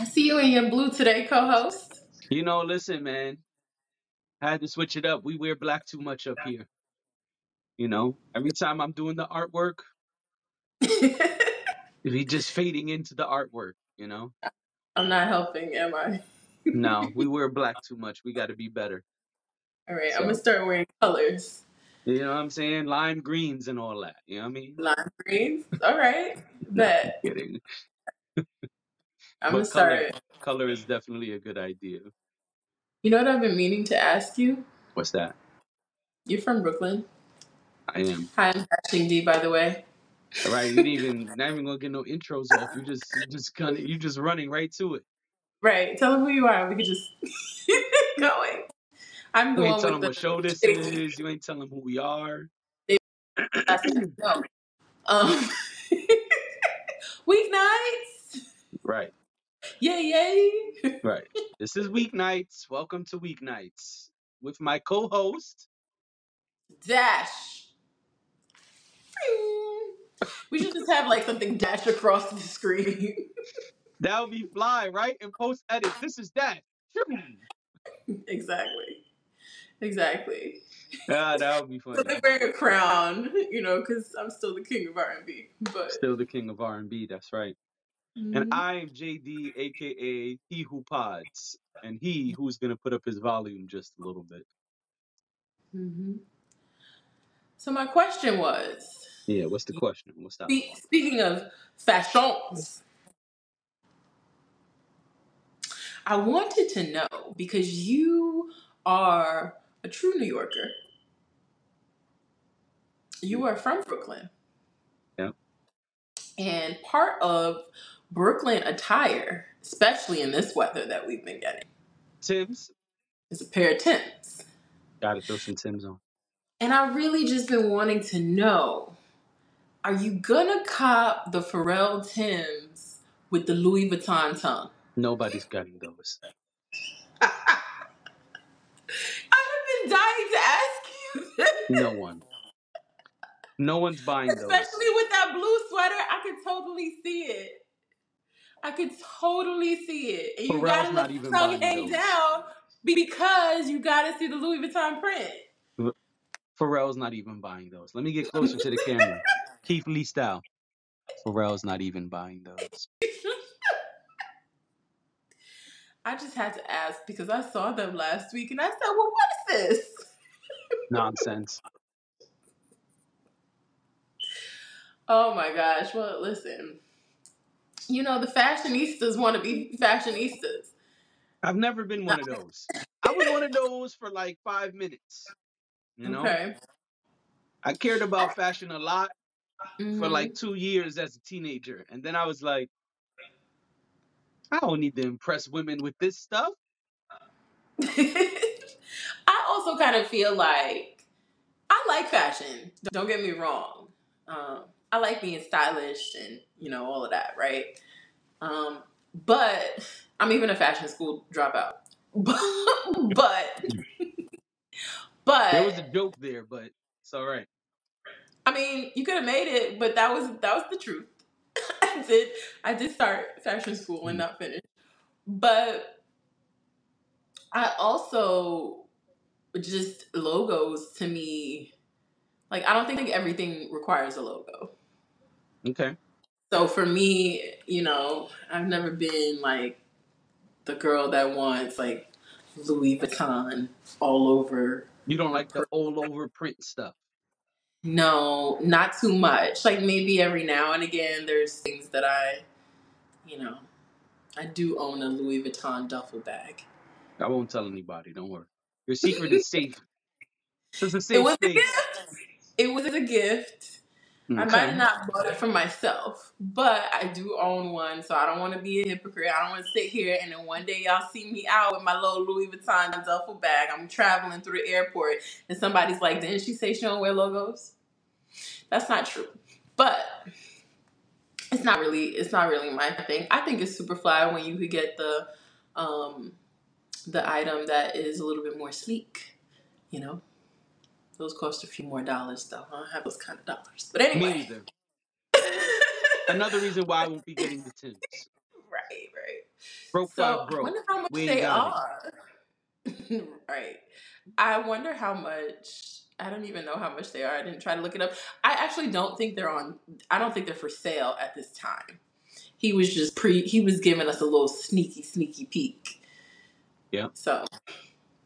I see you in your blue today, co-host. You know, listen, man. I had to switch it up. We wear black too much up here. You know, every time I'm doing the artwork, we just fading into the artwork. You know. I'm not helping, am I? no, we wear black too much. We got to be better. All right, I'm gonna start wearing colors. You know what I'm saying? Lime greens and all that. You know what I mean? Lime greens. All right. No, kidding. I'm gonna start. Color is definitely a good idea. You know what I've been meaning to ask you? What's that? You're from Brooklyn. I am. Hi, I'm Fashion D, by the way. All right, you didn't even not even gonna get no intros off. You just you just kind of you just running right to it. Right. Tell them who you are. We could just going. I'm You going ain't telling them what show this is. You ain't telling them who we are. Um, weeknights. Right, Yay, yay. right. This is weeknights. Welcome to weeknights with my co-host. Dash. We should just have like something dash across the screen. That would be fly, right? And post edit. This is that. exactly. Exactly. Ah, that would be So funny. they wearing a crown, you know, because I'm still the king of R&B. But Still the king of R&B. That's right. And Mhm. I'm JD, aka He Who Pods, and he who's gonna put up his volume just a little bit. Mhm. So my question was, Yeah. What's the question? What's that? spe- speaking of fashions, I wanted to know because you are a true New Yorker. You are from Brooklyn. Yeah. And part of Brooklyn attire, especially in this weather that we've been getting, Tim's. is a pair of Tims. Gotta throw some Tim's on. And I really just been wanting to know, are you gonna cop the Pharrell Tims with the Louis Vuitton tongue? Nobody's getting those. I have been dying to ask you this. No one. No one's buying those. Especially with that blue sweater, I could totally see it. I could totally see it. And you Pharrell's gotta not let the even tongue buying hang those. down because you gotta see the Louis Vuitton print. Pharrell's not even buying those. Let me get closer to the camera. Keith Lee style. Pharrell's not even buying those. I just had to ask because I saw them last week and I said, well, what is this? Nonsense. Oh my gosh. Well, listen. You know, the fashionistas want to be fashionistas. I've never been one of those. I was one of those for like five minutes. You know, Okay. I cared about fashion a lot for Mhm. like two years as a teenager, and then I was like, I don't need to impress women with this stuff. I also kind of feel like I like fashion. Don't get me wrong. Um, I like being stylish and you know all of that, right? Um, but I'm even a fashion school dropout. but but There was a joke there, but it's all right. I mean, you could have made it, but that was that was the truth. I did I did start fashion school and not finish, but I also just logos to me like I don't think everything requires a logo. Okay. So for me, you know, I've never been like the girl that wants like Louis Vuitton all over. You don't like the all over print stuff. No, not too much. Like maybe every now and again, there's things that I, you know, I do own a Louis Vuitton duffel bag. I won't tell anybody. Don't worry. Your secret is safe. It's a It was a gift. It was a gift. I might have not bought it for myself, but I do own one, so I don't want to be a hypocrite. I don't want to sit here and then one day y'all see me out with my little Louis Vuitton duffel bag. I'm traveling through the airport, and somebody's like, "Didn't she say she don't wear logos?" That's not true, but it's not really it's not really my thing. I think it's super fly when you could get the um the item that is a little bit more sleek. You know, those cost a few more dollars though. I don't have those kind of dollars, but Me anyway. neither. Another reason why I won't be getting the Tims. right, right. Broke So I broke. wonder how much We ain't they got it. are. right. I wonder how much. I don't even know how much they are. I didn't try to look it up. I actually don't think they're on. I don't think they're for sale at this time. He was just pre. He was giving us a little sneaky, sneaky peek. Yeah. So,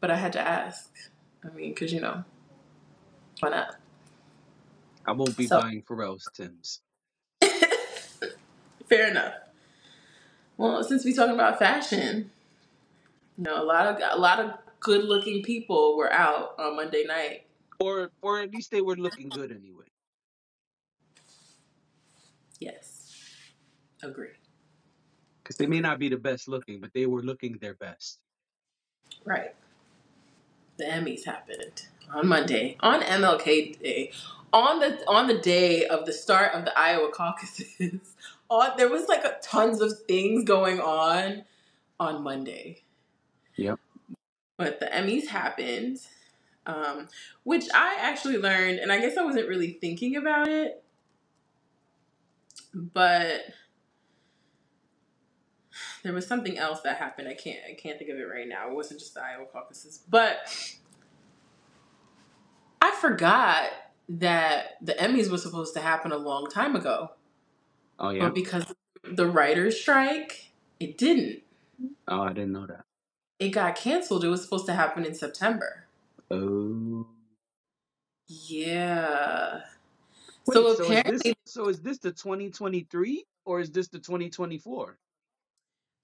but I had to ask. I mean, because you know, I won't be So, buying Pharrell's Tim's. fair enough. Well, since we're talking about fashion, you know, a lot of a lot of good looking people were out on Monday night. Or or at least they were looking good anyway. Yes, agree. Because they may not be the best looking, but they were looking their best. Right. The Emmys happened on Monday, on MLK Day, on the on the day of the start of the Iowa caucuses. on there was like a, tons of things going on on Monday, Yep. but the Emmys happened, um, which I actually learned, and I guess I wasn't really thinking about it, but there was something else that happened. I can't I can't think of it right now. It wasn't just the Iowa caucuses, but I forgot that the Emmys was supposed to happen a long time ago, Oh yeah. but because the writers' strike, it didn't. Oh, I didn't know that. It got canceled. It was supposed to happen in September. Oh. Yeah. Wait, So so is apparently, this so is this the 2023 or is this the 2024?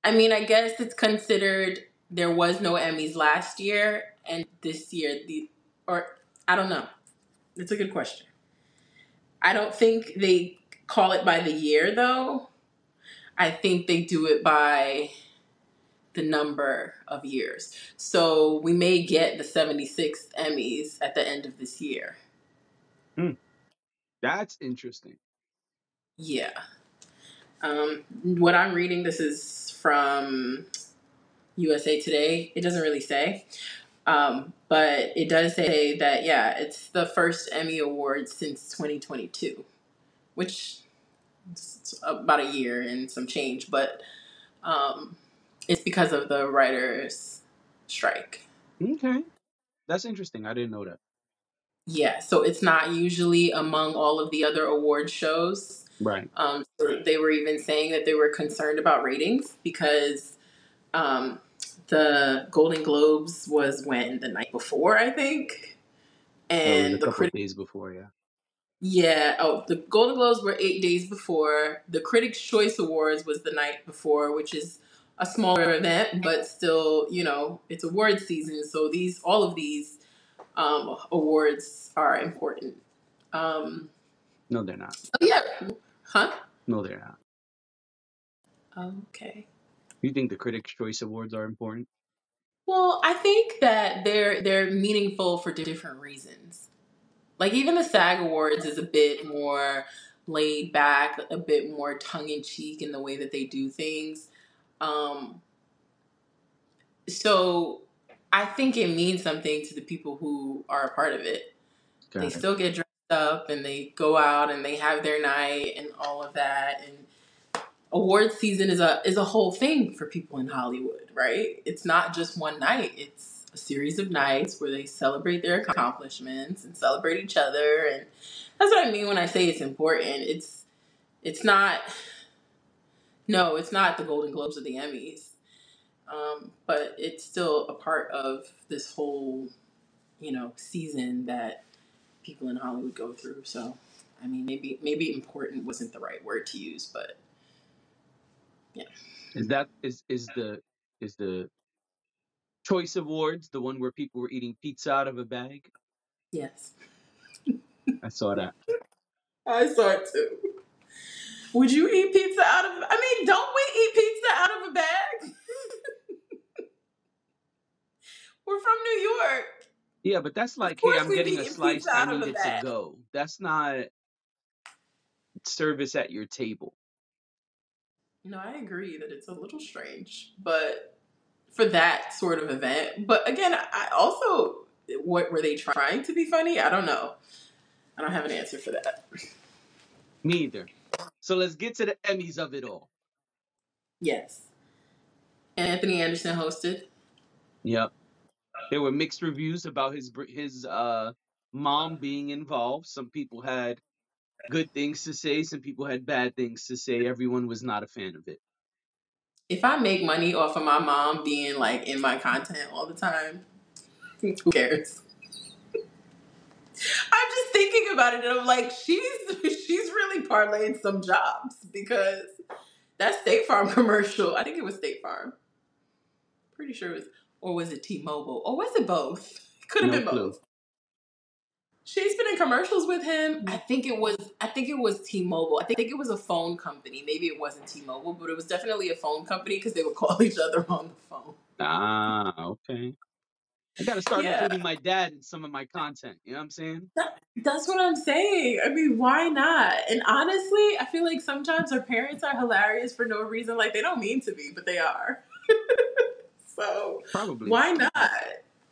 I mean, I guess it's considered there was no Emmys last year, and this year the or I don't know. It's a good question. I don't think they call it by the year though. I think they do it by the number of years. So we may get the 76th Emmys at the end of this year. Hmm. That's interesting. Yeah. Um, what I'm reading, this is from USA Today. It doesn't really say. Um, but it does say that, yeah, it's the first Emmy Award since 2022, which is about a year and some change, but um, it's because of the writers' strike. Okay. That's interesting. I didn't know that. Yeah, so it's not usually among all of the other award shows. Right. Um, so they were even saying that they were concerned about ratings because um, the Golden Globes was when the night before, I think, Oh, and the couple critic. of days before, yeah. Yeah. Oh, the Golden Globes were eight days before. The Critics' Choice Awards was the night before, which is a smaller event, but still, you know, it's award season. So these, all of these um, awards are important. Um, No, they're not. so yeah. Huh? No, they're not. Okay. You think the Critics' Choice Awards are important? Well, I think that they're they're meaningful for different reasons. Like even the SAG Awards is a bit more laid back, a bit more tongue in cheek in the way that they do things. Um, so I think it means something to the people who are a part of it. They it. still get up and they go out and they have their night and all of that. And award season is a is a whole thing for people in Hollywood, right? It's not just one night. It's a series of nights where they celebrate their accomplishments and celebrate each other and that's what I mean when I say it's important. It's it's not no, it's not the Golden Globes or the Emmys. Um, but it's still a part of this whole, you know, season that people in Hollywood go through. So, I mean, maybe maybe important wasn't the right word to use, but yeah. Is that is is the is the Choice Awards the one where people were eating pizza out of a bag? Yes. I saw that. I saw it too. Would you eat pizza out of I mean, don't we eat pizza out of a bag? We're from New York. Yeah, but that's like, hey, I'm getting a slice. I need it to go. That's not service at your table. No, I agree that it's a little strange, but for that sort of event. But again, I also what were they trying to be funny? I don't know. I don't have an answer for that. Neither. So let's get to the Emmys of it all. Yes. Anthony Anderson hosted. Yep. There were mixed reviews about his his uh mom being involved. Some people had good things to say, some people had bad things to say. Everyone was not a fan of it. If I make money off of my mom being like in my content all the time, who cares? I'm just thinking about it and I'm like, she's she's really parlaying some jobs because that State Farm commercial, I think it was State Farm. Pretty sure it was or was it T-Mobile? Or was it both? Could have No been clue. both. She's been in commercials with him. I think it was I think it was T-Mobile. I think it was a phone company. Maybe it wasn't T-Mobile, but it was definitely a phone company because they would call each other on the phone. Ah, okay. I gotta start Yeah. including my dad in some of my content. You know what I'm saying? That's what I'm saying. I mean, why not? And honestly, I feel like sometimes our parents are hilarious for no reason. Like they don't mean to be, but they are. so Probably. why not?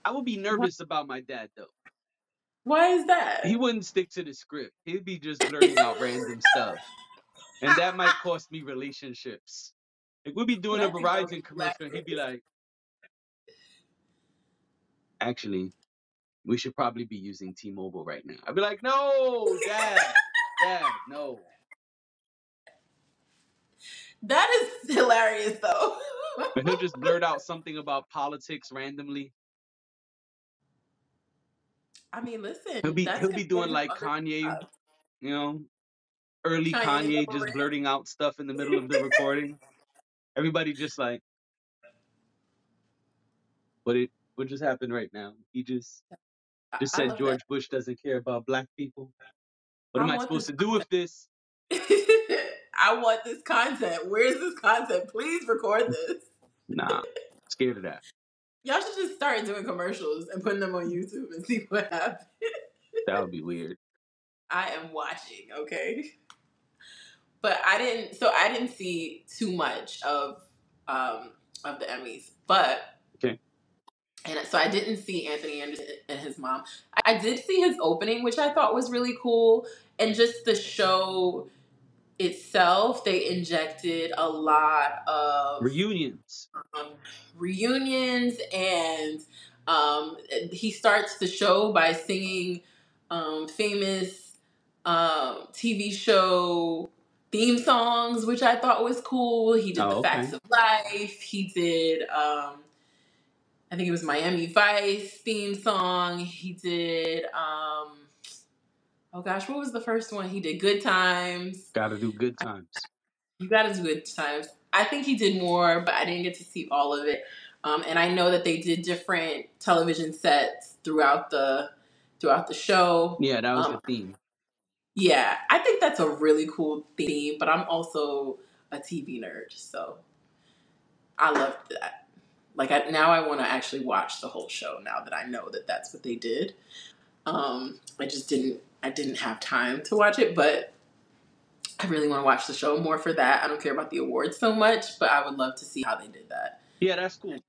I would be nervous about my dad though. Why is that? He wouldn't stick to the script. He'd be just blurting out random stuff. And that might cost me relationships. Like we'd be doing But a I think that would Verizon commercial and he'd be like, actually, we should probably be using T-Mobile right now. I'd be like, no, dad, dad, no. That is hilarious, though. But he'll just blurt out something about politics randomly. I mean, listen. He'll be he'll be doing like Kanye, stuff. you know, early Kanye Kanye just blurting out stuff in the middle of the recording. Everybody just like, what it what just happened right now? He just just said George Bush doesn't care about black people. What I am I supposed to do with this? I want this content. Where's this content? Please record this. Nah, scared of that. Y'all should just start doing commercials and putting them on YouTube and see what happens. That would be weird. I am watching, okay? But I didn't so I didn't see too much of um of the Emmys. But Okay. and so I didn't see Anthony Anderson and his mom. I did see his opening, which I thought was really cool. And just the show itself, they injected a lot of Reunions. um, reunions and um, he starts the show by singing um, famous um, TV show theme songs, which I thought was cool. He did Oh, the okay. Facts of Life. He did, um, I think it was Miami Vice theme song. He did, um, oh gosh, what was the first one? He did Good Times. Got to do good times. You got to do good times. I think he did more, but I didn't get to see all of it. Um, and I know that they did different television sets throughout the throughout the show. Yeah, that was Um, the theme. Yeah, I think that's a really cool theme. But I'm also a TV nerd, so I love that. Like I, now, I want to actually watch the whole show. Now that I know that that's what they did, um, I just didn't. I didn't have time to watch it, but I really want to watch the show more for that. I don't care about the awards so much, but I would love to see how they did that. Yeah, that's cool.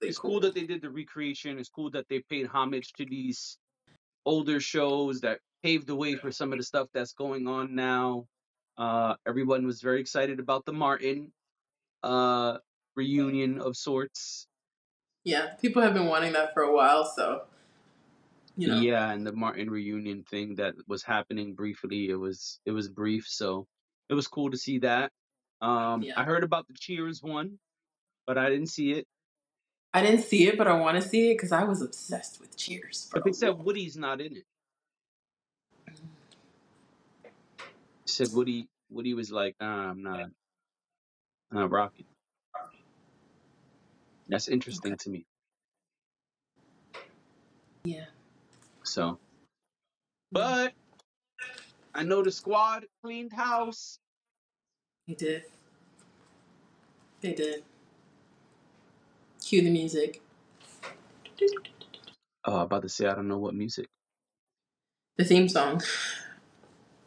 It's cool that they did the recreation. It's cool that they paid homage to these older shows that paved the way for some of the stuff that's going on now. Uh, everyone was very excited about the Martin uh, reunion of sorts. Yeah, people have been wanting that for a while, so you know. Yeah, and the Martin reunion thing that was happening briefly. It was it was brief, so it was cool to see that. Um, Yeah. I heard about the Cheers one, but I didn't see it. I didn't see it, but I want to see it because I was obsessed with Cheers. They said. Woody's not in it. They said Woody Woody was like, nah, I'm not I'm not rocking. That's interesting to me. Yeah. So hmm. but I know the squad cleaned house. They did. They did. Cue the music. Oh, about to say I don't know what music. The theme song.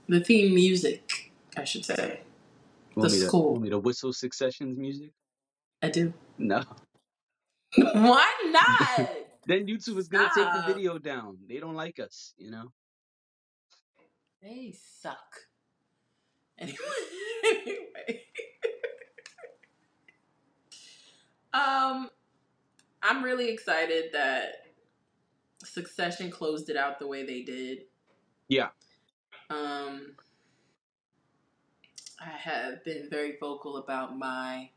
The theme music, I should say. Want The score. want me to whistle Succession's music? I do. No. Why not? Then YouTube is gonna take the Stop. video down. They don't like us, you know. They suck. Anyway. anyway. um, I'm really excited that Succession closed it out the way they did. Yeah. Um, I have been very vocal about my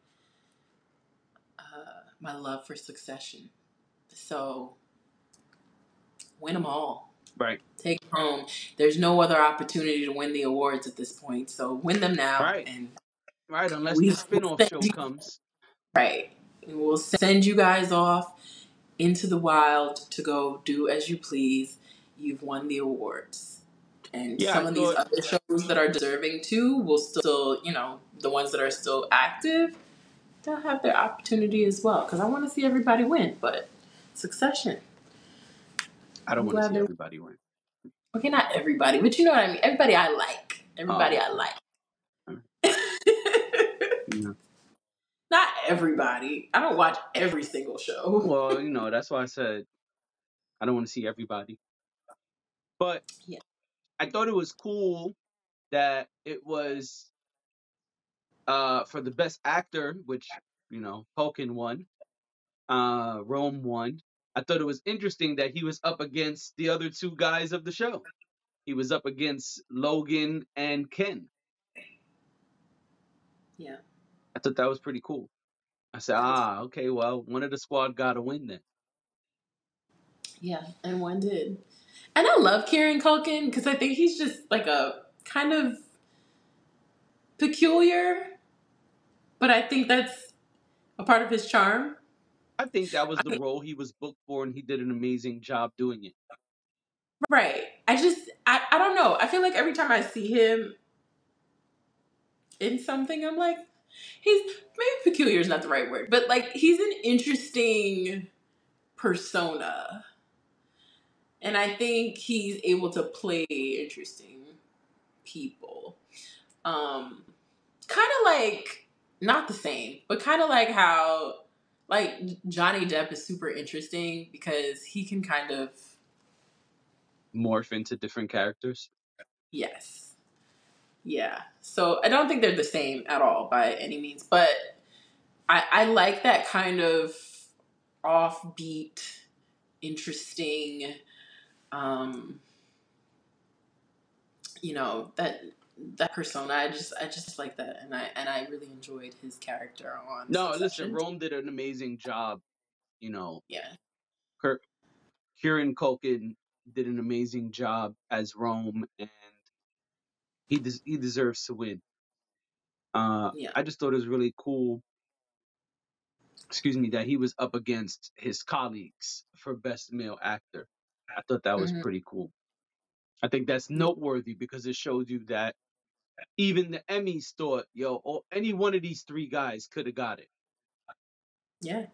uh, my love for Succession. So win them all. Right. Take them home. There's no other opportunity to win the awards at this point. So win them now. Right. And Right. Unless the spin-off show you. comes. right. We'll send you guys off into the wild to go do as you please. You've won the awards. And Yeah, some of these other shows that are deserving too will still, you know, the ones that are still active, they'll have their opportunity as well. Because I want to see everybody win. But Succession. I don't want to see they- everybody win. Okay, not everybody, but you know what I mean. Everybody I like. Everybody Oh. I like. Yeah. not everybody. I don't watch every single show. Well, you know, that's why I said I don't want to see everybody. But Yeah. I thought it was cool that it was uh for the best actor, which, you know, Culkin won. Uh Rome won. I thought it was interesting that he was up against the other two guys of the show. He was up against Logan and Ken. Yeah. I thought that was pretty cool. I said, ah, okay, well, one of the squad got to win then. Yeah, and one did. And I love Kieran Culkin because I think he's just like a kind of peculiar, but I think that's a part of his charm. I think that was the role he was booked for, and he did an amazing job doing it. Right. I just, I, I don't know. I feel like every time I see him in something, I'm like, he's maybe peculiar is not the right word, but like he's an interesting persona. And I think he's able to play interesting people. Um kind of like not the same, but kind of like how like Johnny Depp is super interesting because he can kind of Morph into different characters. Yes. Yeah. So I don't think they're the same at all by any means, but I, I like that kind of offbeat, interesting, um, you know that that persona. I just I just like that, and I and I really enjoyed his character on. No, Succession. listen, Rome did an amazing job. You know, Yeah. Kirk, Kieran Culkin did an amazing job as Rome, and he des- he deserves to win. Uh, Yeah. I just thought it was really cool. Excuse me, that he was up against his colleagues for best male actor. I thought that was Mhm. pretty cool. I think that's noteworthy because it shows you that even the Emmys thought, yo, or any one of these three guys could have got it. Yeah.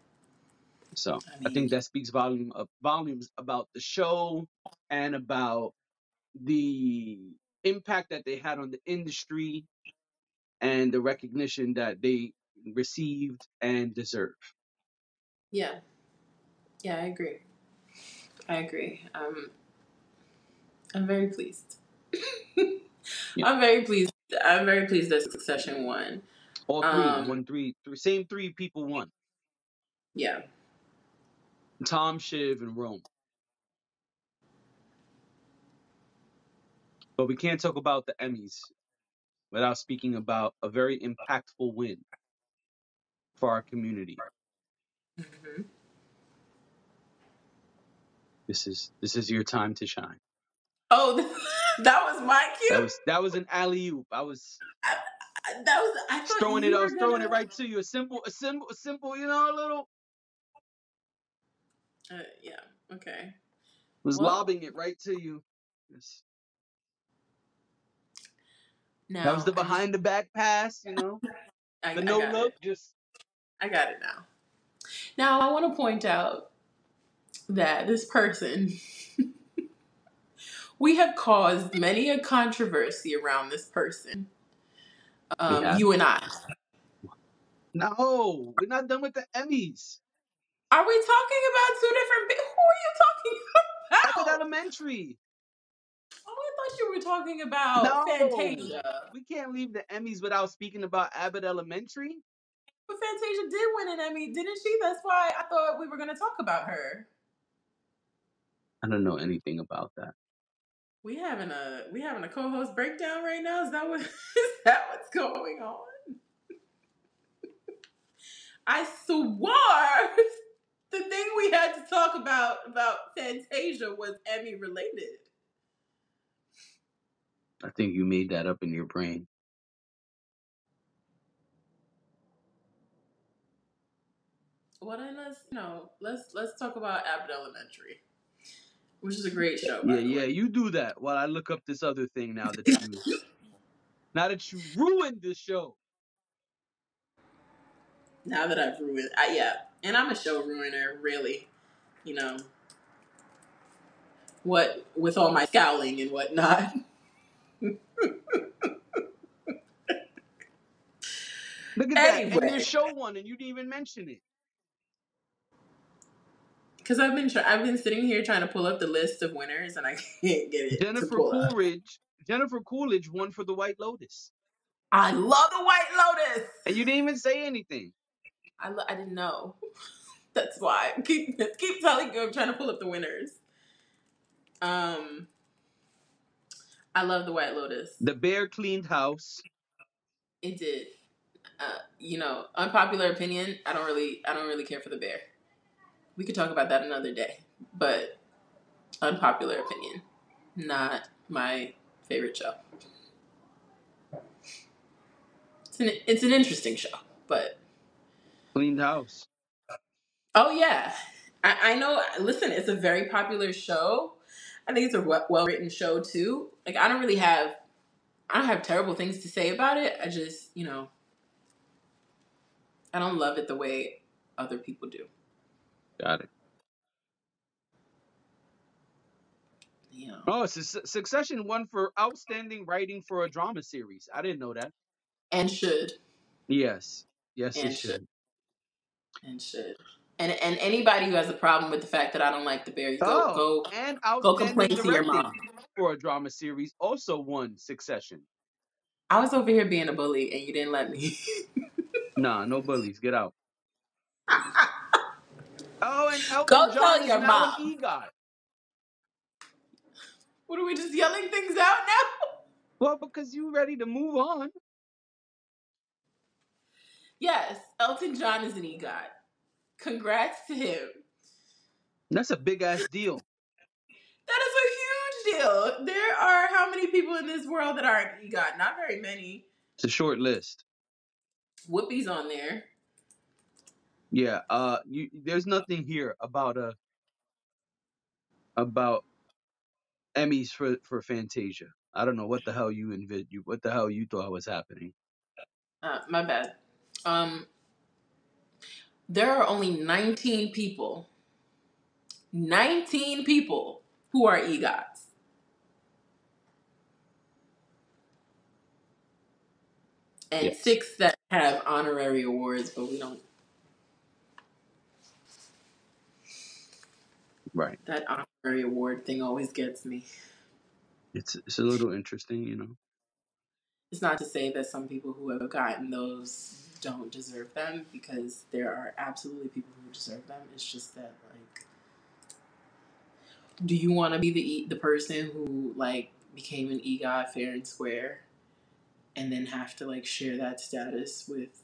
So I I think that speaks volume of volumes about the show and about the impact that they had on the industry and the recognition that they received and deserve. Yeah. Yeah, I agree. I agree. Um, I'm very pleased. Yeah. I'm very pleased. I'm very pleased that Succession won. All three, Um, one, three, three, same three people won. Yeah. Tom, Shiv, and Rome. But we can't talk about the Emmys without speaking about a very impactful win for our community. hmm This is this is your time to shine. Oh, that was my cue. That was that was an alley oop. I was that was. I throwing it. I was throwing gonna- it right to you. A simple, a simple, a simple. You know, a little. Uh, yeah. Okay. Was Well- lobbing it right to you. Yes. Now That was the I behind the back pass. You know, I, the no look. It. Just I got it now. Now I want to point out that this person. we have caused many a controversy around this person. Um, have. you and I. no. We're not done with the Emmys. Are we talking about two different? Bi- Who are you talking about? Abbott? Elementary. Oh, I thought you were talking about No. Fantasia. We can't leave the Emmys without speaking about Abbott Elementary. But Fantasia did win an Emmy, didn't she? That's why I thought we were gonna talk about her. I don't know anything about that. We having a we having a co-host breakdown right now. Is that what is that what's going on? I swore the thing we had to talk about about Fantasia was Emmy related. I think you made that up in your brain. Well then let's you know let's let's talk about Abbott Elementary, which is a great show. Yeah, yeah, you do that while I look up this other thing now that you now that you ruined the show. Now that I've ruined, I, yeah, and I'm a show ruiner, really. You know what with all my scowling and whatnot. Look at that. And Anyway. your show one and you didn't even mention it. Because I've been try- I've been sitting here trying to pull up the list of winners and I can't get it Jennifer pull up. Coolidge Jennifer Coolidge won for the White Lotus. I love the White Lotus. And you didn't even say anything. I lo- I didn't know. That's why keep keep telling you I'm trying to pull up the winners. Um, I love the White Lotus. The bear cleaned house. It did. Uh, you know, unpopular opinion. I don't really, I don't really care for the bear. We could talk about that another day. But unpopular opinion, not my favorite show. It's an, it's an interesting show, but Cleaned house. oh yeah, I, I know. Listen, it's a very popular show. I think it's a well written show too. Like I don't really have, I don't have terrible things to say about it. I just, you know, I don't love it the way other people do. Got it. You know, Oh, Su- Succession won for outstanding writing for a drama series. I didn't know that. and should Yes. Yes, And it should. and should. And and anybody who has a problem with the fact that I don't like the bear, you go Oh, go and go outstanding complain to your mom. for a drama series also won Succession. I was over here being a bully and you didn't let me. Nah, no bullies. Get out. Oh, and Elton Go John tell is your now mom. an EGOT. what are we just yelling things out now? Well, because you're ready to move on. Yes, Elton John is an EGOT. Congrats to him. That's a big ass deal. That is a huge deal. There are how many people in this world that are an EGOT? Not very many. It's a short list. Whoopi's on there. Yeah. Uh, you, there's nothing here about a about Emmys for for Fantasia. I don't know what the hell you envid you what the hell you thought was happening. Uh, my bad. Um, there are only 19 people, 19 people who are EGOTs. And Yes. six that have honorary awards, but we don't. Right. That honorary award thing always gets me. It's it's a little interesting, you know. It's not to say that some people who have gotten those don't deserve them, because there are absolutely people who deserve them. It's just that, like, do you want to be the the person who like became an EGOT fair and square, and then have to like share that status with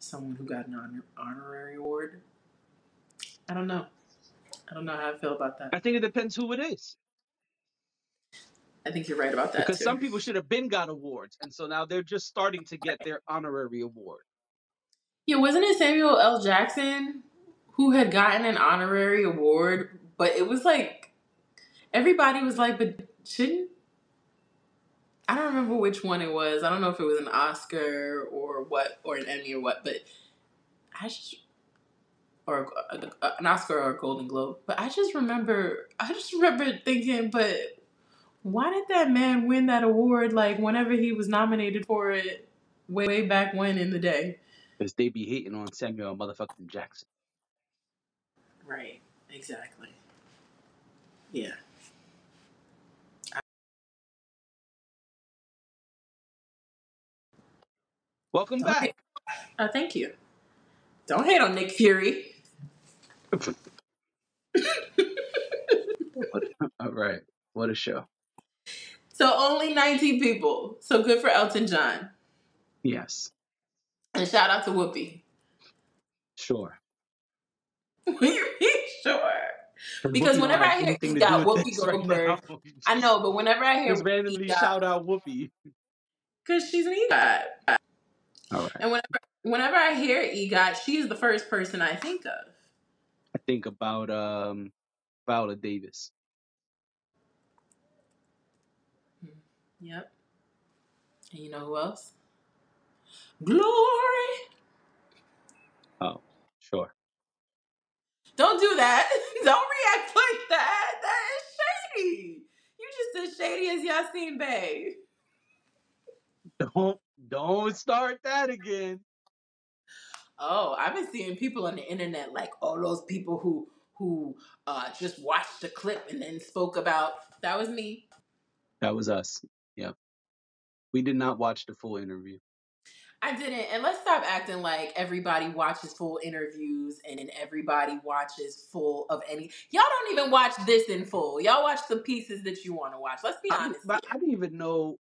someone who got an honor- honorary award? I don't know. I don't know how I feel about that. I think it depends who it is. I think you're right about that Because too. some people should have been got awards, and so now they're just starting to get their honorary award. Yeah, wasn't it Samuel L. Jackson who had gotten an honorary award? But it was like everybody was like, but shouldn't I don't remember which one it was. I don't know if it was an Oscar or what, or an Emmy or what, but I just or a, a, an Oscar or a Golden Globe. But I just remember, I just remember thinking, but why did that man win that award? Like whenever he was nominated for it, way, way back when in the day. Because they be hating on Samuel motherfucking Jackson. Right. Exactly. Yeah. Welcome back. Uh, thank you. Don't hate on Nick Fury. All right. What a show. So only 19 people. So good for Elton John. Yes. And shout out to Whoopi. Sure. What do you mean, sure? Because Whoopi whenever I hear he got Whoopi this right Goldberg. I know, but whenever I hear Just randomly shout out Whoopi. because she's an EGOT. All right. And whenever whenever I hear EGOT, she's the first person I think of. I think about um Viola Davis. Yep. And you know who else? Glory. Oh, sure. Don't do that. Don't react like that. That is shady. You're just as shady as Yasiin Bey. Don't don't start that again. Oh, I've been seeing people on the internet like all those people who who uh just watched the clip and then spoke about that was me. That was us. Yep. We did not watch the full interview. I didn't. And let's stop acting like everybody watches full interviews and then everybody watches full of any. Y'all don't even watch this in full. Y'all watch the pieces that you want to watch. Let's be I, honest. but. I didn't even know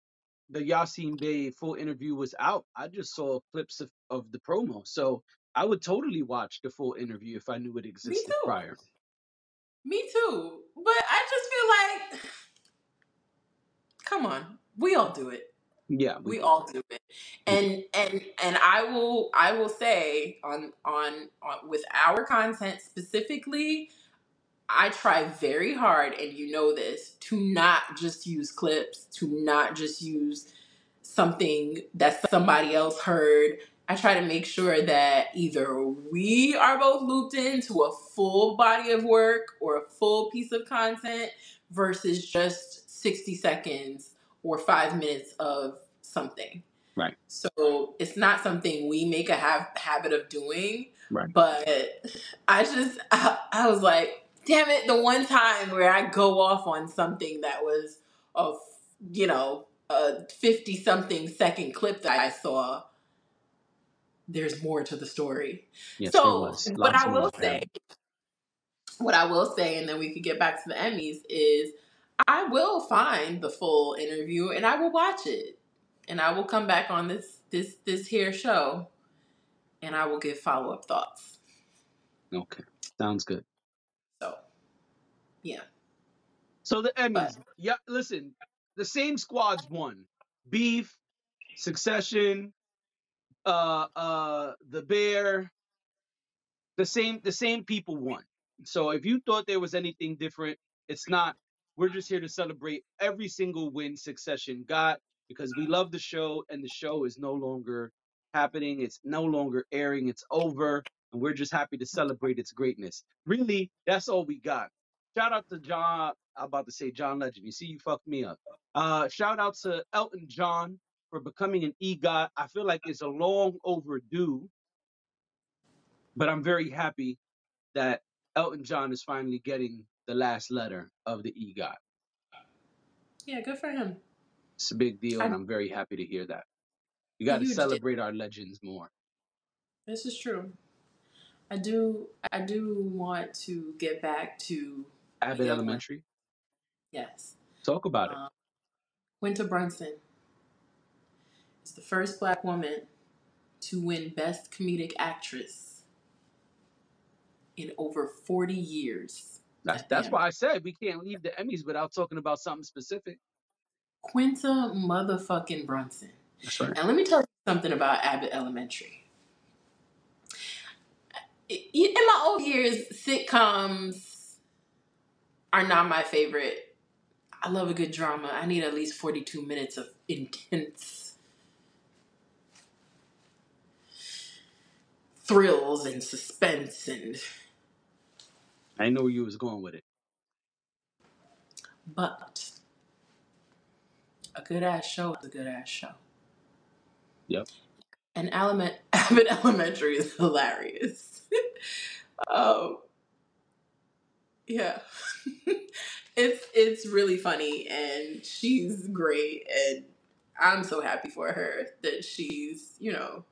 the Yasiin Bey full interview was out. I just saw clips of, of the promo. So I would totally watch the full interview if I knew it existed prior. Me too. But I just feel like, come on, we all do it. Yeah, We did. all do it. And and and I will I will say on on on with our content specifically, I try very hard, and you know this, to not just use clips, to not just use something that somebody else heard. I try to make sure that either we are both looped into a full body of work or a full piece of content versus just 60 seconds or five minutes of something. Right. So it's not something we make a ha- habit of doing. Right. But I just, I, I was like, damn it, the one time where I go off on something that was a, you know, a 50 something second clip that I saw, there's more to the story. Yes, so, what I will say, what I will say, and then we could get back to the Emmys, is I will find the full interview and I will watch it. And I will come back on this this this here show and I will give follow up thoughts. Okay. Sounds good. Yeah. So the Emmys. But Yeah, listen, the same squads won. Beef, Succession, uh uh The Bear, the same the same people won. So if you thought there was anything different, it's not. We're just here to celebrate every single win Succession got because we love the show and the show is no longer happening. It's no longer airing. It's over. And we're just happy to celebrate its greatness. Really, that's all we got. Shout out to John. I'm about to say John Legend. You see, you fucked me up. Uh, shout out to Elton John for becoming an EGOT. I feel like it's a long overdue, but I'm very happy that Elton John is finally getting the last letter of the EGOT. yeah, good for him. It's a big deal, and I'm very happy to hear that. We got to celebrate our legends more. This is true. I do I do want to get back to Abbott. Elementary. Yes. Talk about it. Um, Quinta Brunson is the first black woman to win Best Comedic Actress in over 40 years That's that's why I said we can't leave the Emmys without talking about something specific. Quinta motherfucking Brunson. That's right. And let me tell you something about Abbott Elementary. In my old years, sitcoms are not my favorite. I love a good drama. I need at least 42 minutes of intense thrills and suspense and I know you was going with it. but a good ass show is a good ass show. Yep. And Element Abbott Elementary is hilarious. um, yeah, it's it's really funny, and she's great, and I'm so happy for her that she's you know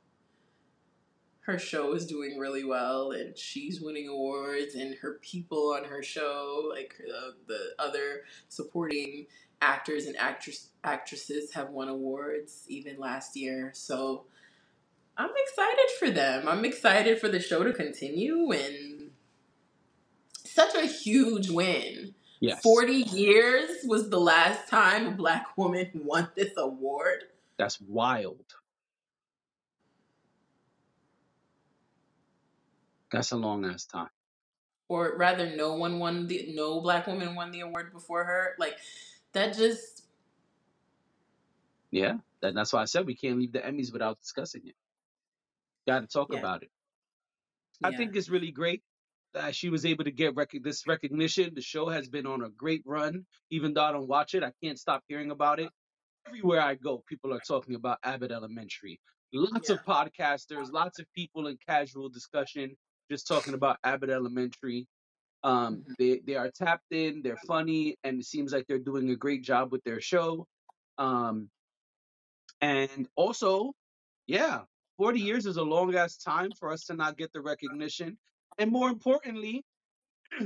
her show is doing really well and she's winning awards and her people on her show like uh, the other supporting actors and actress actresses have won awards even last year. So i'm excited for them. I'm excited for the show to continue and such a huge win Yes. 40 years was the last time a black woman won this award That's wild. That's a long ass time. or rather no one won the no black woman won the award before her like that just Yeah. That, that's why I said we can't leave the Emmys without discussing it. Got to talk yeah about it. I yeah think it's really great that she was able to get rec- this recognition. The show has been on a great run. Even though I don't watch it, I can't stop hearing about it. Everywhere I go, people are talking about Abbott Elementary. Lots yeah of podcasters, lots of people in casual discussion just talking about Abbott Elementary. Um, hmm they they are tapped in, they're funny, and it seems like they're doing a great job with their show. Um, and also, yeah, 40 years is a long ass time for us to not get the recognition. And more importantly,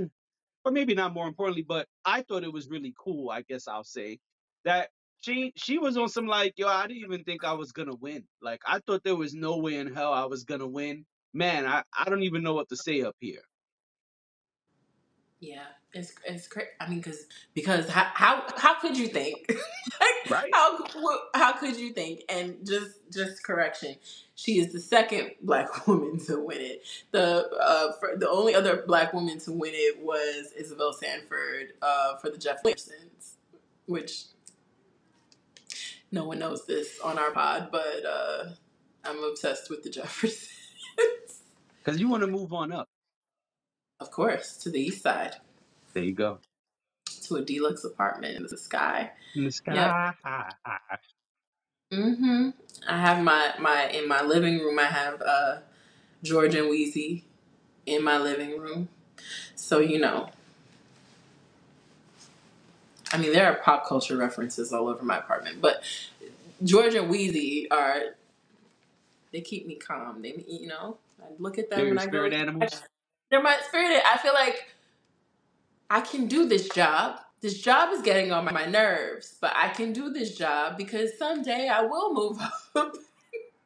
or maybe not more importantly, but I thought it was really cool, I guess I'll say, that she she was on some like, yo, I didn't even think I was gonna win. Like I thought there was no way in hell I was gonna win. Man, I, I don't even know what to say up here. yeah it's it's crazy i mean because because how, how how could you think? Like Right. how how could you think? And just just correction she is the second black woman to win it. The uh for, the only other black woman to win it was isabel sanford uh for the jeff williamsons which no one knows this on our pod but uh i'm obsessed with the jeffersons. Because you want to move on up. of course to the east side There you go. to a deluxe apartment in the sky In the yep sky. hmm I have my my in my living room. I have uh George and Weezy in my living room. So you know, I mean, there are pop culture references all over my apartment, but George and Weezy are they keep me calm. They you know, I look at them They're your when I go. spirit animals. They're my spirit. I feel like I can do this job. This job is getting on my nerves, but I can do this job because someday I will move up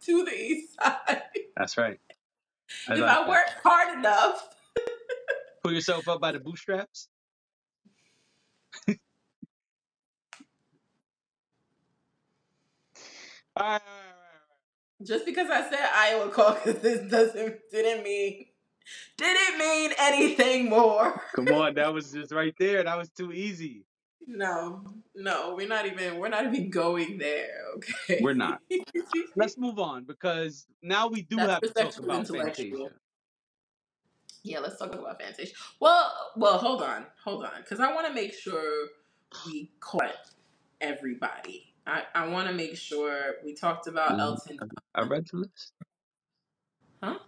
to the east side. That's right. I if like I that. work hard enough. Pull yourself up by the bootstraps. All right, all right, all right, all Just because I said Iowa caucus this doesn't didn't mean didn't mean anything more. Come on, that was just right there. That was too easy. No, no, we're not even we're not even going there, okay? We're not. Let's move on because now we do That's have to talk about. Fantasia. Yeah, let's talk about Fantasia. Well, well, hold on, hold on, because I want to make sure we caught everybody. I, I want to make sure we talked about Mhm. Elton. I read the list. Huh?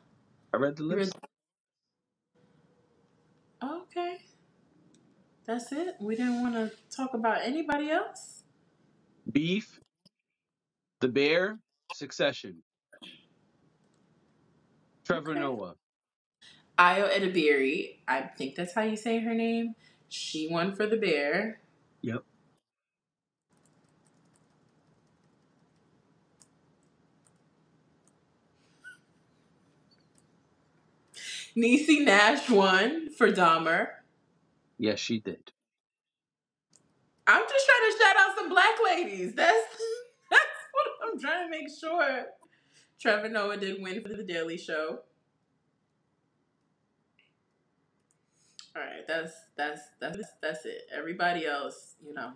I read the list. Okay, that's it. We didn't want to talk about anybody else. Beef, The Bear, Succession, Trevor Okay. Noah. Ayo Edebiri, I think that's how you say her name. She won for the Bear. Yep. Niecy Nash won for Dahmer. Yes, she did. I'm just trying to shout out some black ladies. That's that's what I'm trying to make sure. Trevor Noah did win for the Daily Show. All right, that's that's that's that's it. Everybody else, you know,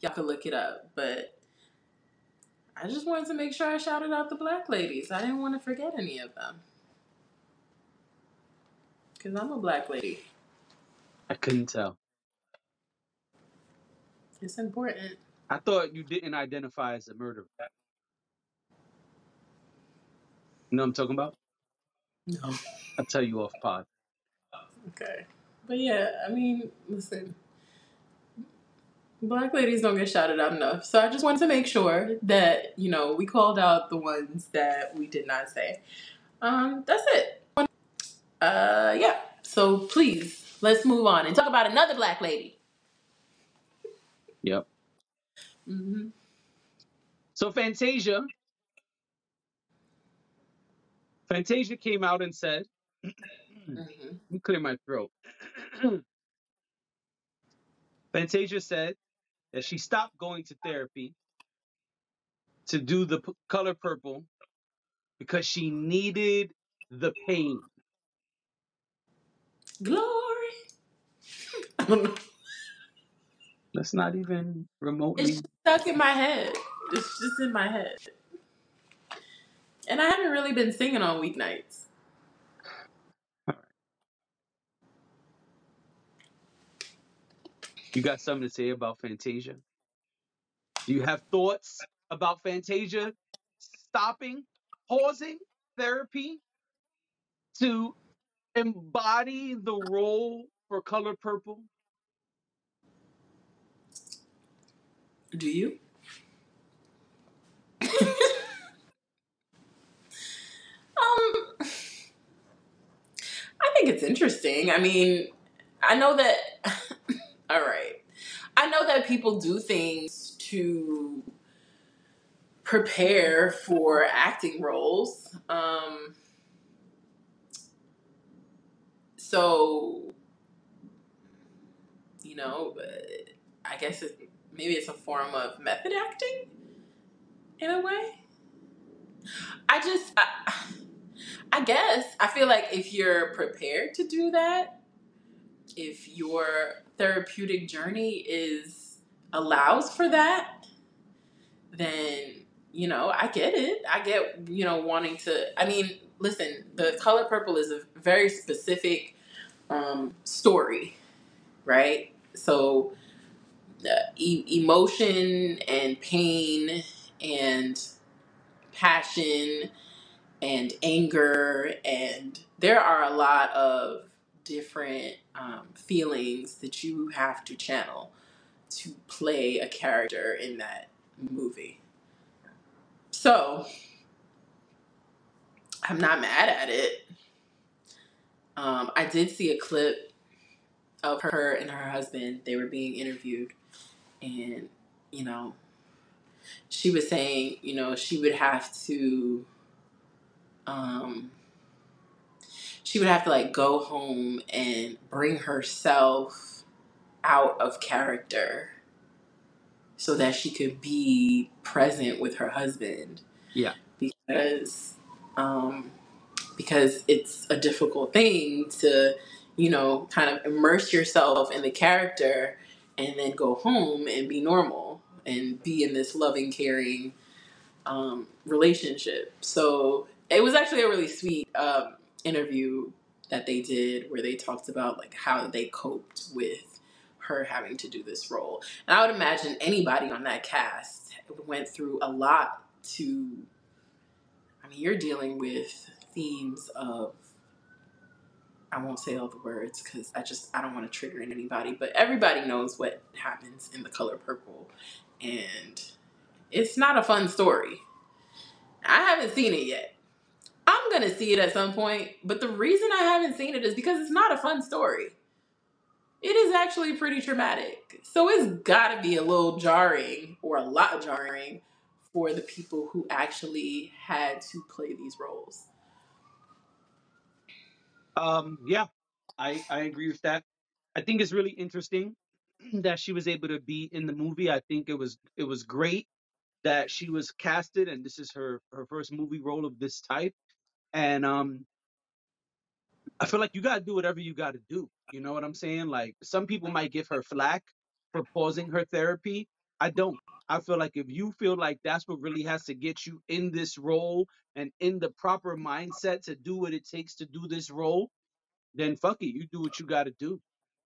y'all can look it up. But I just wanted to make sure I shouted out the black ladies. I didn't want to forget any of them because I'm a black lady. I couldn't tell. It's important. I thought you didn't identify as a murderer. You know what I'm talking about? No. I'll tell you off pod. Okay. But yeah, I mean, listen. Black ladies don't get shouted out enough. So I just wanted to make sure that, you know, we called out the ones that we did not say. Um, that's it. Uh, yeah. So please, let's move on and talk about another black lady. Yep. hmm So Fantasia, Fantasia came out and said, hmm let me clear my throat. Fantasia said that she stopped going to therapy to do the p- color purple because she needed the pain. Glory. I don't know. That's not even It's remotely. just stuck in my head. It's just in my head. And I haven't really been singing on weeknights. You got something to say about Fantasia? Do you have thoughts about Fantasia stopping, pausing therapy to embody the role for color purple? Do you? Um, I think it's interesting. I mean, I know that. all right. I know that people do things to prepare for acting roles. Um, so, you know, uh, I guess it, maybe it's a form of method acting in a way. I just, I, I guess, I feel like if you're prepared to do that, if your therapeutic journey is allows for that, then you know I get it. I get you know wanting to. I mean, listen, the color purple is a very specific um, story, right? So uh, e- emotion and pain and passion and anger and there are a lot of different um, feelings that you have to channel to play a character in that movie so i'm not mad at it um, i did see a clip of her and her husband they were being interviewed and you know she was saying you know she would have to um, she would have to like go home and bring herself out of character so that she could be present with her husband Yeah. because um because it's a difficult thing to you know kind of immerse yourself in the character and then go home and be normal and be in this loving caring um, relationship. So it was actually a really sweet um, interview that they did where they talked about like how they coped with her having to do this role. And I would imagine anybody on that cast went through a lot to. I mean, you're dealing with themes of. I won't say all the words because I just I don't want to trigger anybody, but everybody knows what happens in the color purple, and it's not a fun story. I haven't seen it yet. I'm gonna see it at some point, but the reason I haven't seen it is because it's not a fun story. It is actually pretty traumatic. So it's gotta be a little jarring or a lot jarring for the people who actually had to play these roles. Um, yeah, I, I agree with that. I think it's really interesting that she was able to be in the movie. I think it was it was great that she was casted and this is her her first movie role of this type. And um I feel like you gotta do whatever you gotta do. You know what I'm saying? Like some people might give her flack for pausing her therapy. I don't. I feel like if you feel like that's what really has to get you in this role and in the proper mindset to do what it takes to do this role, then fuck it, you do what you gotta do.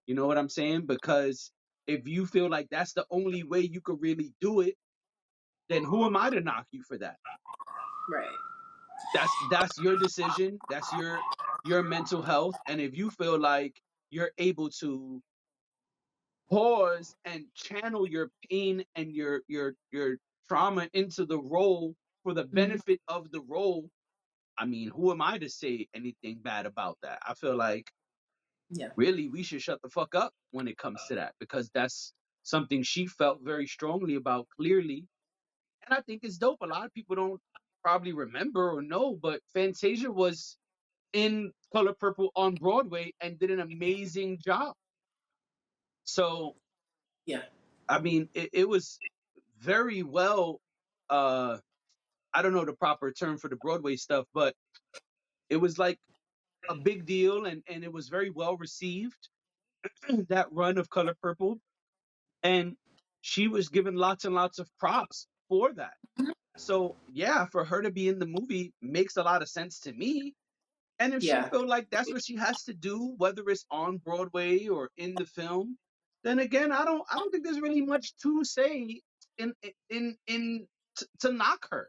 You know what I'm saying? Because if you feel like that's the only way you could really do it, then who am I to knock you for that? Right. That's that's your decision. That's your your mental health. And if you feel like you're able to pause and channel your pain and your your your trauma into the role for the Mhm. benefit of the role, I mean, who am I to say anything bad about that? I feel like Yeah. really we should shut the fuck up when it comes to that because that's something she felt very strongly about clearly. And I think it's dope. A lot of people don't probably remember or know, but Fantasia was in Color Purple on Broadway and did an amazing job. So, Yeah. I mean, it, it was very well uh I don't know the proper term for the Broadway stuff, but it was like a big deal and and it was very well received that run of Color Purple and she was given lots and lots of props for that. Mhm. So, yeah, for her to be in the movie makes a lot of sense to me. And if she Yeah. feel like that's what she has to do, whether it's on Broadway or in the film, then again, I don't I don't think there's really much to say in in in t- to knock her.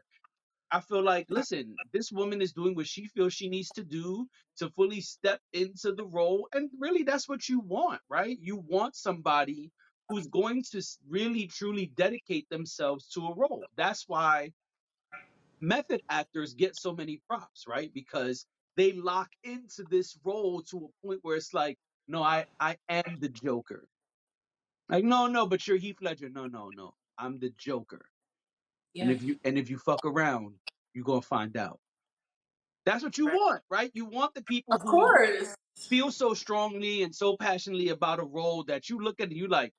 I feel like, listen, this woman is doing what she feels she needs to do to fully step into the role. And really, that's what you want, right? You want somebody who's going to really, truly dedicate themselves to a role. That's why method actors get so many props, right? Because they lock into this role to a point where it's like, no, I, I am the Joker. Like, no, no, but you're Heath Ledger. No, no, no. I'm the Joker. And Yeah. if you and if you fuck around, you're gonna find out. That's what you Right. want, right? You want the people Of who course. feel so strongly and so passionately about a role that you look at it, you like,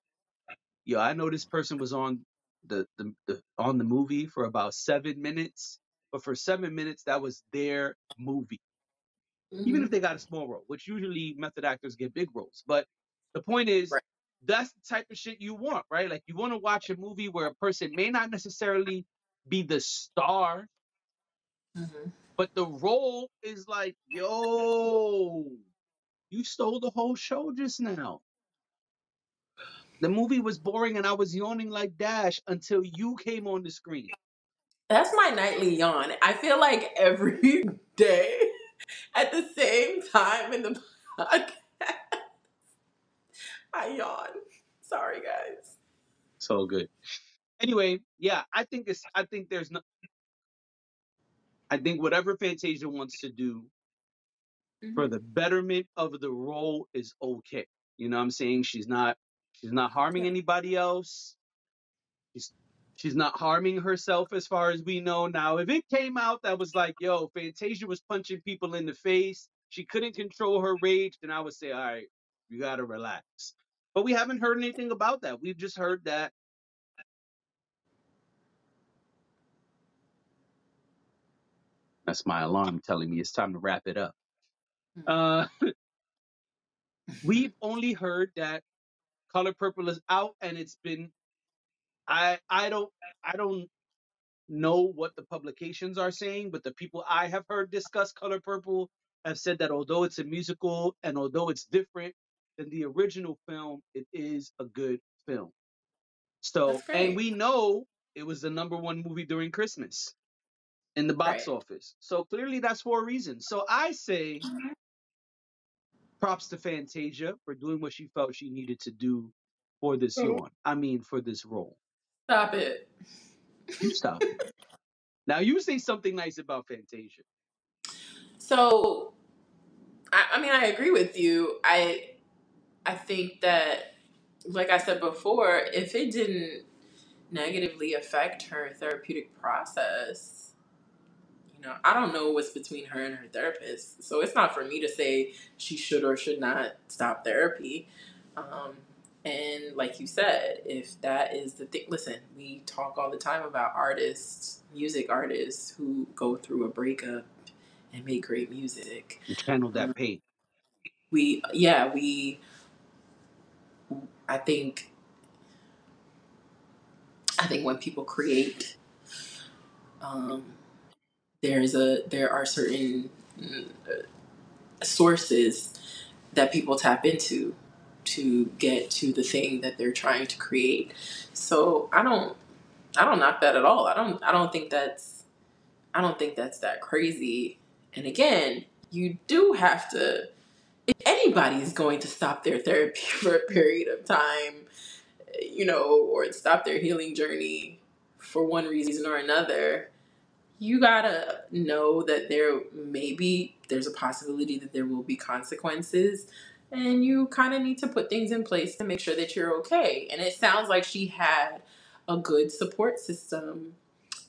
yo, I know this person was on the, the, the on the movie for about seven minutes, but for seven minutes that was their movie. Even hmm if they got a small role, which usually method actors get big roles. But the point is Right. That's the type of shit you want, right? Like you want to watch a movie where a person may not necessarily be the star, hmm but the role is like, yo, you stole the whole show just now. The movie was boring and I was yawning like Dash until you came on the screen. That's my nightly yawn. I feel like every day at the same time in the podcast, I yawn. Sorry, guys. So good. Anyway, yeah, I think it's I think there's no I think whatever Fantasia wants to do for hmm the betterment of the role is okay. You know what I'm saying? She's not she's not harming Yeah. anybody else. She's she's not harming herself as far as we know. Now, if it came out that was like, yo, Fantasia was punching people in the face, she couldn't control her rage, then I would say, all right, you gotta relax. But we haven't heard anything about that. We've just heard that that's my alarm telling me it's time to wrap it up. Uh we've only heard that Color Purple is out and it's been I I don't I don't know what the publications are saying, but the people I have heard discuss Color Purple have said that although it's a musical and although it's different than the original film, it is a good film. So, and we know it was the number one movie during Christmas in the box Right. office. So clearly that's for a reason. So I say mm-hmm. props to Fantasia for doing what she felt she needed to do for this mm-hmm. yawn. I mean, for this role. Stop it. You stop it. Now you say something nice about Fantasia. So, I, I mean, I agree with you. I I think that, like I said before, if it didn't negatively affect her therapeutic process, you know, I don't know what's between her and her therapist. So it's not for me to say she should or should not stop therapy. Um, and like you said, if that is the thing, listen, we talk all the time about artists, music artists who go through a breakup and make great music. You channeled Um, that pain. we, yeah, we, I think, I think when people create, um, there's a, there are certain mm, sources that people tap into to get to the thing that they're trying to create. So I don't I don't knock that at all. I don't I don't think that's I don't think that's that crazy. And again, you do have to anybody's going to stop their therapy for a period of time, you know, or stop their healing journey for one reason or another, you gotta know that there maybe there's a possibility that there will be consequences and you kind of need to put things in place to make sure that you're okay. And it sounds like she had a good support system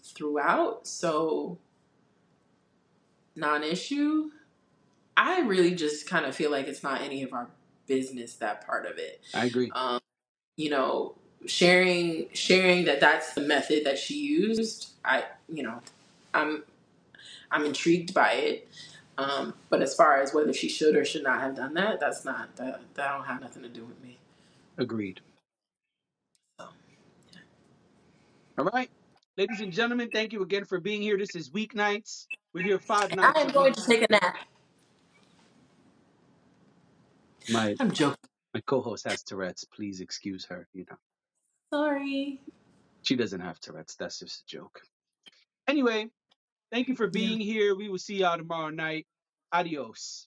throughout so non-issue i really just kind of feel like it's not any of our business that part of it I agree. um, you know sharing sharing that that's the method that she used i you know i'm i'm intrigued by it um, but as far as whether she should or should not have done that that's not that that don't have nothing to do with me Agreed. so All right. Ladies and gentlemen, thank you again for being here. This is weeknights. We're here five nights. i am going to take a nap My i'm joking my co-host has Tourette's. Please excuse her. You know, sorry she doesn't have Tourette's. That's just a joke. Anyway, thank you for being here. We will see y'all tomorrow night. Adios.